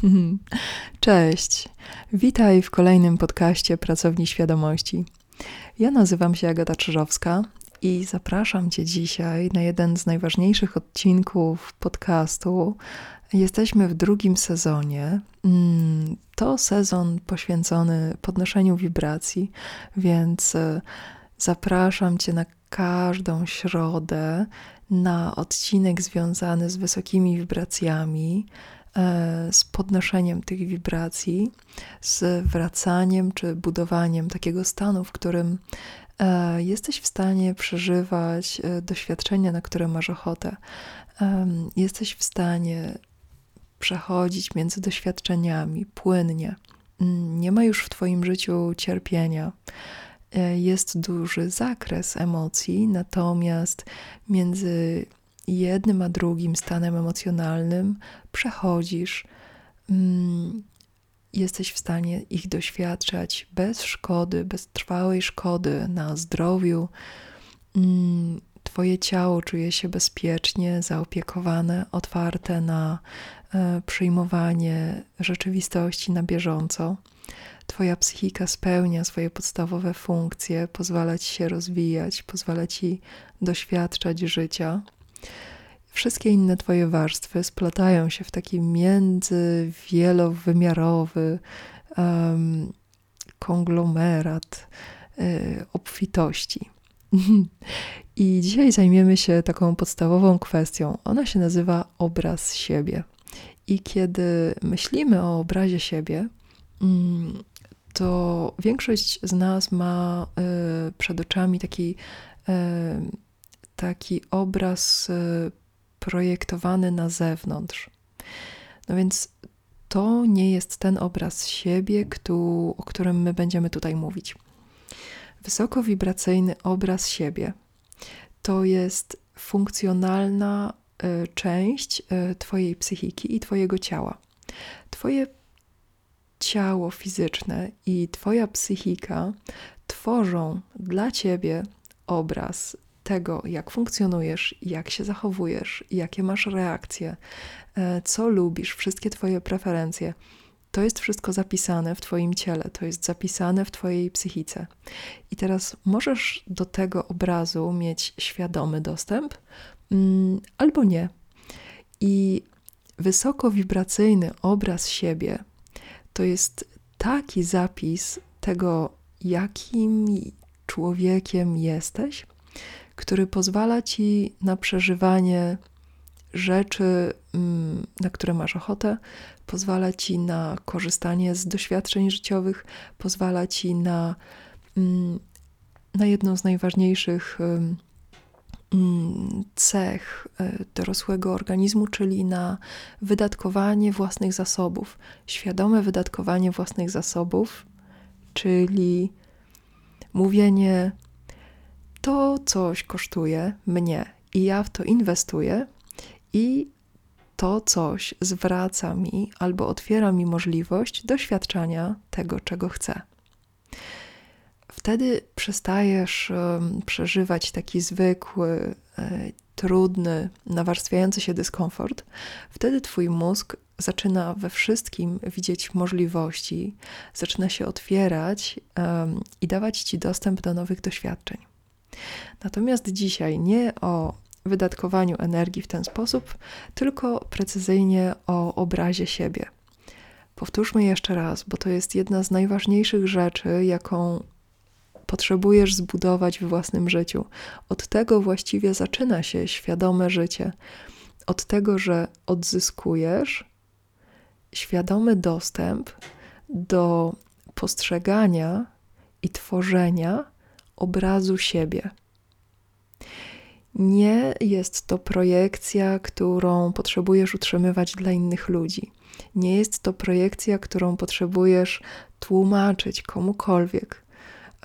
Cześć. Witaj w kolejnym podcaście Pracowni Świadomości. Ja nazywam się Agata Czyżowska i zapraszam Cię dzisiaj na jeden z najważniejszych odcinków podcastu. Jesteśmy w drugim sezonie. Mm, to sezon poświęcony podnoszeniu wibracji, więc e, zapraszam Cię na każdą środę na odcinek związany z wysokimi wibracjami, z podnoszeniem tych wibracji, z wracaniem czy budowaniem takiego stanu, w którym e, jesteś w stanie przeżywać e, doświadczenia, na które masz ochotę. Jesteś w stanie przechodzić między doświadczeniami płynnie. Mm, nie ma już w Twoim życiu cierpienia. E, jest duży zakres emocji, natomiast między jednym a drugim stanem emocjonalnym przechodzisz, mm, jesteś w stanie ich doświadczać bez szkody, bez trwałej szkody na zdrowiu. Mm, twoje ciało czuje się bezpiecznie, zaopiekowane, otwarte na e, przyjmowanie rzeczywistości na bieżąco. Twoja psychika spełnia swoje podstawowe funkcje, pozwala ci się rozwijać, pozwala ci doświadczać życia. Wszystkie inne Twoje warstwy splatają się w taki międzywielowymiarowy um, konglomerat y, obfitości. I dzisiaj zajmiemy się taką podstawową kwestią. Ona się nazywa obraz siebie. I kiedy myślimy o obrazie siebie, mm, to większość z nas ma y, przed oczami taki, taki obraz y, projektowany na zewnątrz. No więc to nie jest ten obraz siebie, o którym my będziemy tutaj mówić. Wysokowibracyjny obraz siebie to jest funkcjonalna część Twojej psychiki i Twojego ciała. Twoje ciało fizyczne i Twoja psychika tworzą dla Ciebie obraz tego, jak funkcjonujesz, jak się zachowujesz, jakie masz reakcje, e, co lubisz, wszystkie Twoje preferencje. To jest wszystko zapisane w Twoim ciele, to jest zapisane w Twojej psychice. I teraz możesz do tego obrazu mieć świadomy dostęp mm, albo nie. I wysokowibracyjny obraz siebie to jest taki zapis tego, jakim człowiekiem jesteś, który pozwala ci na przeżywanie rzeczy, mm, na które masz ochotę, pozwala ci na korzystanie z doświadczeń życiowych, pozwala ci na, mm, na jedną z najważniejszych Mm, cech e, dorosłego organizmu, czyli na wydatkowanie własnych zasobów, świadome wydatkowanie własnych zasobów, czyli mówienie, to coś kosztuje mnie i ja w to inwestuję, i to coś zwraca mi albo otwiera mi możliwość doświadczania tego, czego chcę wtedy przestajesz przeżywać taki zwykły, e, trudny, nawarstwiający się dyskomfort. Wtedy twój mózg zaczyna we wszystkim widzieć możliwości, zaczyna się otwierać i dawać ci dostęp do nowych doświadczeń. Natomiast dzisiaj nie o wydatkowaniu energii w ten sposób, tylko precyzyjnie o obrazie siebie. Powtórzmy jeszcze raz, bo to jest jedna z najważniejszych rzeczy, jaką potrzebujesz zbudować w własnym życiu. Od tego właściwie zaczyna się świadome życie. Od tego, że odzyskujesz świadomy dostęp do postrzegania i tworzenia obrazu siebie. Nie jest to projekcja, którą potrzebujesz utrzymywać dla innych ludzi. Nie jest to projekcja, którą potrzebujesz tłumaczyć komukolwiek.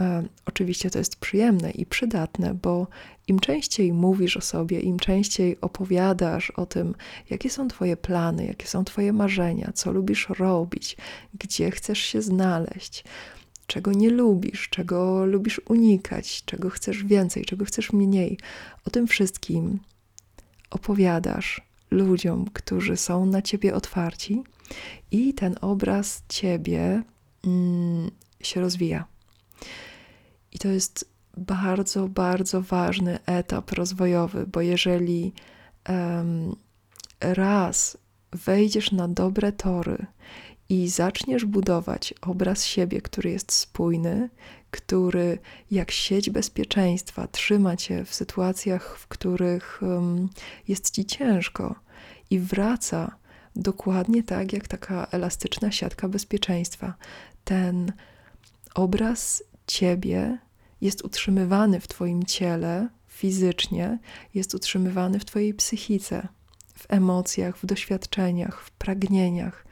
E, oczywiście to jest przyjemne i przydatne, bo im częściej mówisz o sobie, im częściej opowiadasz o tym, jakie są Twoje plany, jakie są Twoje marzenia, co lubisz robić, gdzie chcesz się znaleźć, czego nie lubisz, czego lubisz unikać, czego chcesz więcej, czego chcesz mniej, o tym wszystkim opowiadasz ludziom, którzy są na Ciebie otwarci i ten obraz ciebie mm, się rozwija. I to jest bardzo, bardzo ważny etap rozwojowy, bo jeżeli um, raz wejdziesz na dobre tory i zaczniesz budować obraz siebie, który jest spójny, który jak sieć bezpieczeństwa trzyma cię w sytuacjach, w których um, jest ci ciężko i wraca dokładnie tak, jak taka elastyczna siatka bezpieczeństwa. Ten obraz ciebie jest utrzymywany w Twoim ciele fizycznie, jest utrzymywany w Twojej psychice, w emocjach, w doświadczeniach, w pragnieniach.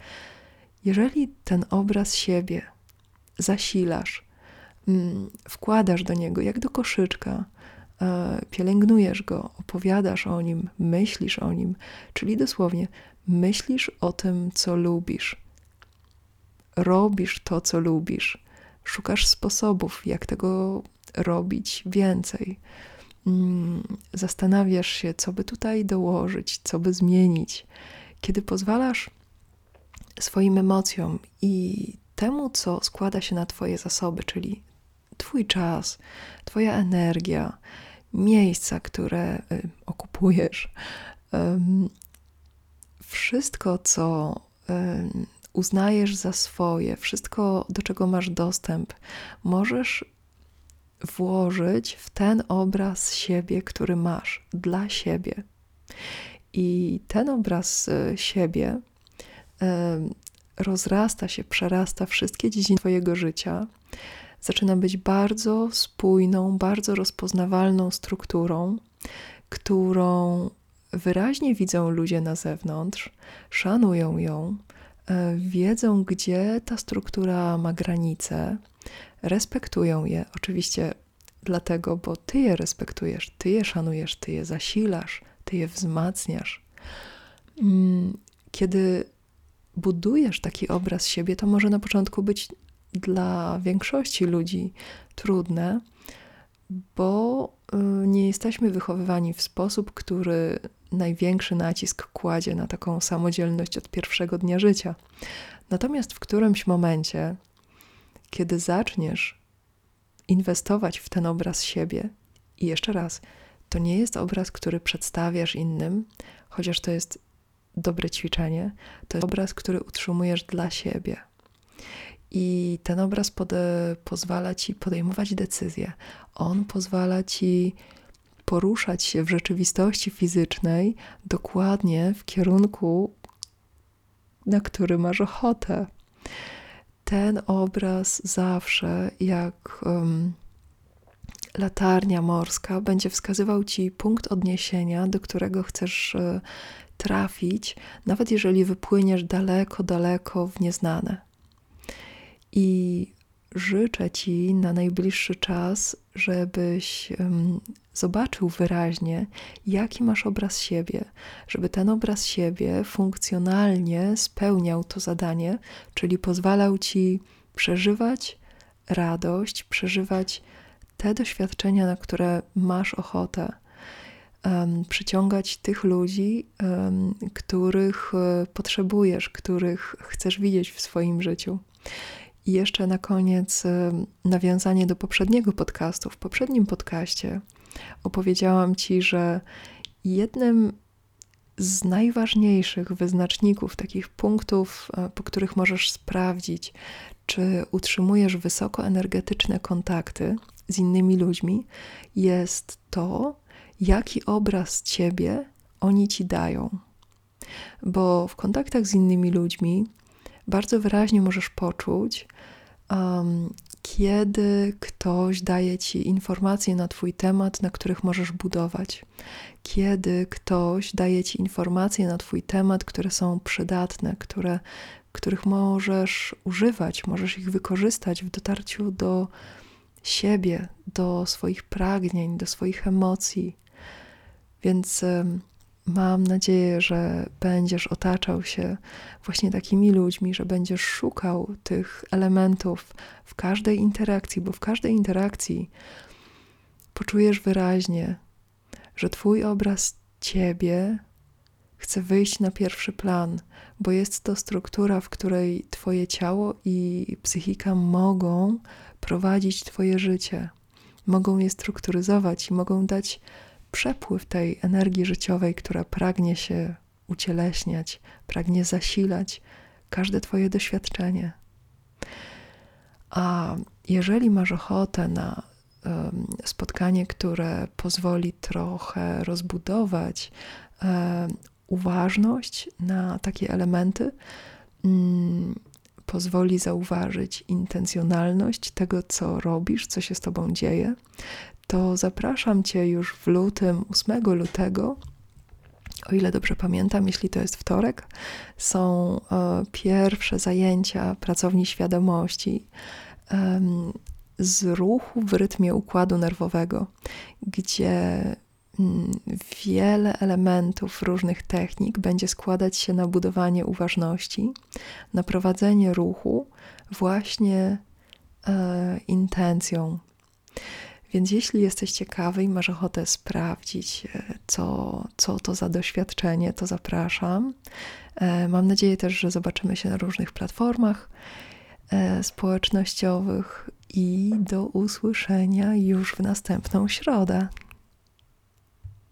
Jeżeli ten obraz siebie zasilasz, mm, wkładasz do niego jak do koszyczka, e, pielęgnujesz go, opowiadasz o nim, myślisz o nim, czyli dosłownie myślisz o tym, co lubisz, robisz to, co lubisz, szukasz sposobów, jak tego robić więcej. Mm, zastanawiasz się, co by tutaj dołożyć, co by zmienić. Kiedy pozwalasz swoim emocjom i temu, co składa się na Twoje zasoby, czyli Twój czas, Twoja energia, miejsca, które y, okupujesz, wszystko, co uznajesz za swoje, wszystko, do czego masz dostęp, możesz włożyć w ten obraz siebie, który masz dla siebie. I ten obraz e, siebie rozrasta się, przerasta wszystkie dziedziny Twojego życia, zaczyna być bardzo spójną, bardzo rozpoznawalną strukturą, którą wyraźnie widzą ludzie na zewnątrz, szanują ją, e, wiedzą, gdzie ta struktura ma granice, respektują je. Oczywiście dlatego, bo ty je respektujesz, ty je szanujesz, ty je zasilasz, ty je wzmacniasz. Mm, kiedy budujesz taki obraz siebie, to może na początku być dla większości ludzi trudne, bo y, nie jesteśmy wychowywani w sposób, który największy nacisk kładzie na taką samodzielność od pierwszego dnia życia. Natomiast w którymś momencie, kiedy zaczniesz inwestować w ten obraz siebie, i jeszcze raz, to nie jest obraz, który przedstawiasz innym, chociaż to jest dobre ćwiczenie, to jest obraz, który utrzymujesz dla siebie. I ten obraz pode, pozwala ci podejmować decyzje. On pozwala ci poruszać się w rzeczywistości fizycznej dokładnie w kierunku, na który masz ochotę. Ten obraz zawsze, jak um, latarnia morska, będzie wskazywał ci punkt odniesienia, do którego chcesz uh, trafić, nawet jeżeli wypłyniesz daleko, daleko w nieznane. I życzę Ci na najbliższy czas, żebyś um, zobaczył wyraźnie, jaki masz obraz siebie, żeby ten obraz siebie funkcjonalnie spełniał to zadanie, czyli pozwalał Ci przeżywać radość, przeżywać te doświadczenia, na które masz ochotę. Um, przyciągać tych ludzi, um, których e, potrzebujesz, których chcesz widzieć w swoim życiu. I jeszcze na koniec nawiązanie do poprzedniego podcastu. W poprzednim podcaście opowiedziałam Ci, że jednym z najważniejszych wyznaczników, takich punktów, e, po których możesz sprawdzić, czy utrzymujesz wysokoenergetyczne kontakty z innymi ludźmi, jest to, jaki obraz ciebie oni ci dają. Bo w kontaktach z innymi ludźmi bardzo wyraźnie możesz poczuć, um, kiedy ktoś daje ci informacje na Twój temat, na których możesz budować, kiedy ktoś daje ci informacje na Twój temat, które są przydatne, które, których możesz używać, możesz ich wykorzystać w dotarciu do siebie, do swoich pragnień, do swoich emocji. Więc Mam nadzieję, że będziesz otaczał się właśnie takimi ludźmi, że będziesz szukał tych elementów w każdej interakcji, bo w każdej interakcji poczujesz wyraźnie, że Twój obraz Ciebie chce wyjść na pierwszy plan, bo jest to struktura, w której Twoje ciało i psychika mogą prowadzić Twoje życie, mogą je strukturyzować i mogą dać przepływ tej energii życiowej, która pragnie się ucieleśniać, pragnie zasilać każde Twoje doświadczenie. A jeżeli masz ochotę na um, spotkanie, które pozwoli trochę rozbudować um, uważność na takie elementy, um, pozwoli zauważyć intencjonalność tego, co robisz, co się z Tobą dzieje, to zapraszam Cię już w lutym, 8 lutego, o ile dobrze pamiętam, jeśli to jest wtorek, są e, pierwsze zajęcia pracowni świadomości z ruchu w rytmie układu nerwowego, gdzie mm, wiele elementów różnych technik będzie składać się na budowanie uważności, na prowadzenie ruchu właśnie e, intencją. Więc jeśli jesteś ciekawy i masz ochotę sprawdzić, e, co, co to za doświadczenie, to zapraszam. E, mam nadzieję też, że zobaczymy się na różnych platformach e, społecznościowych i do usłyszenia już w następną środę.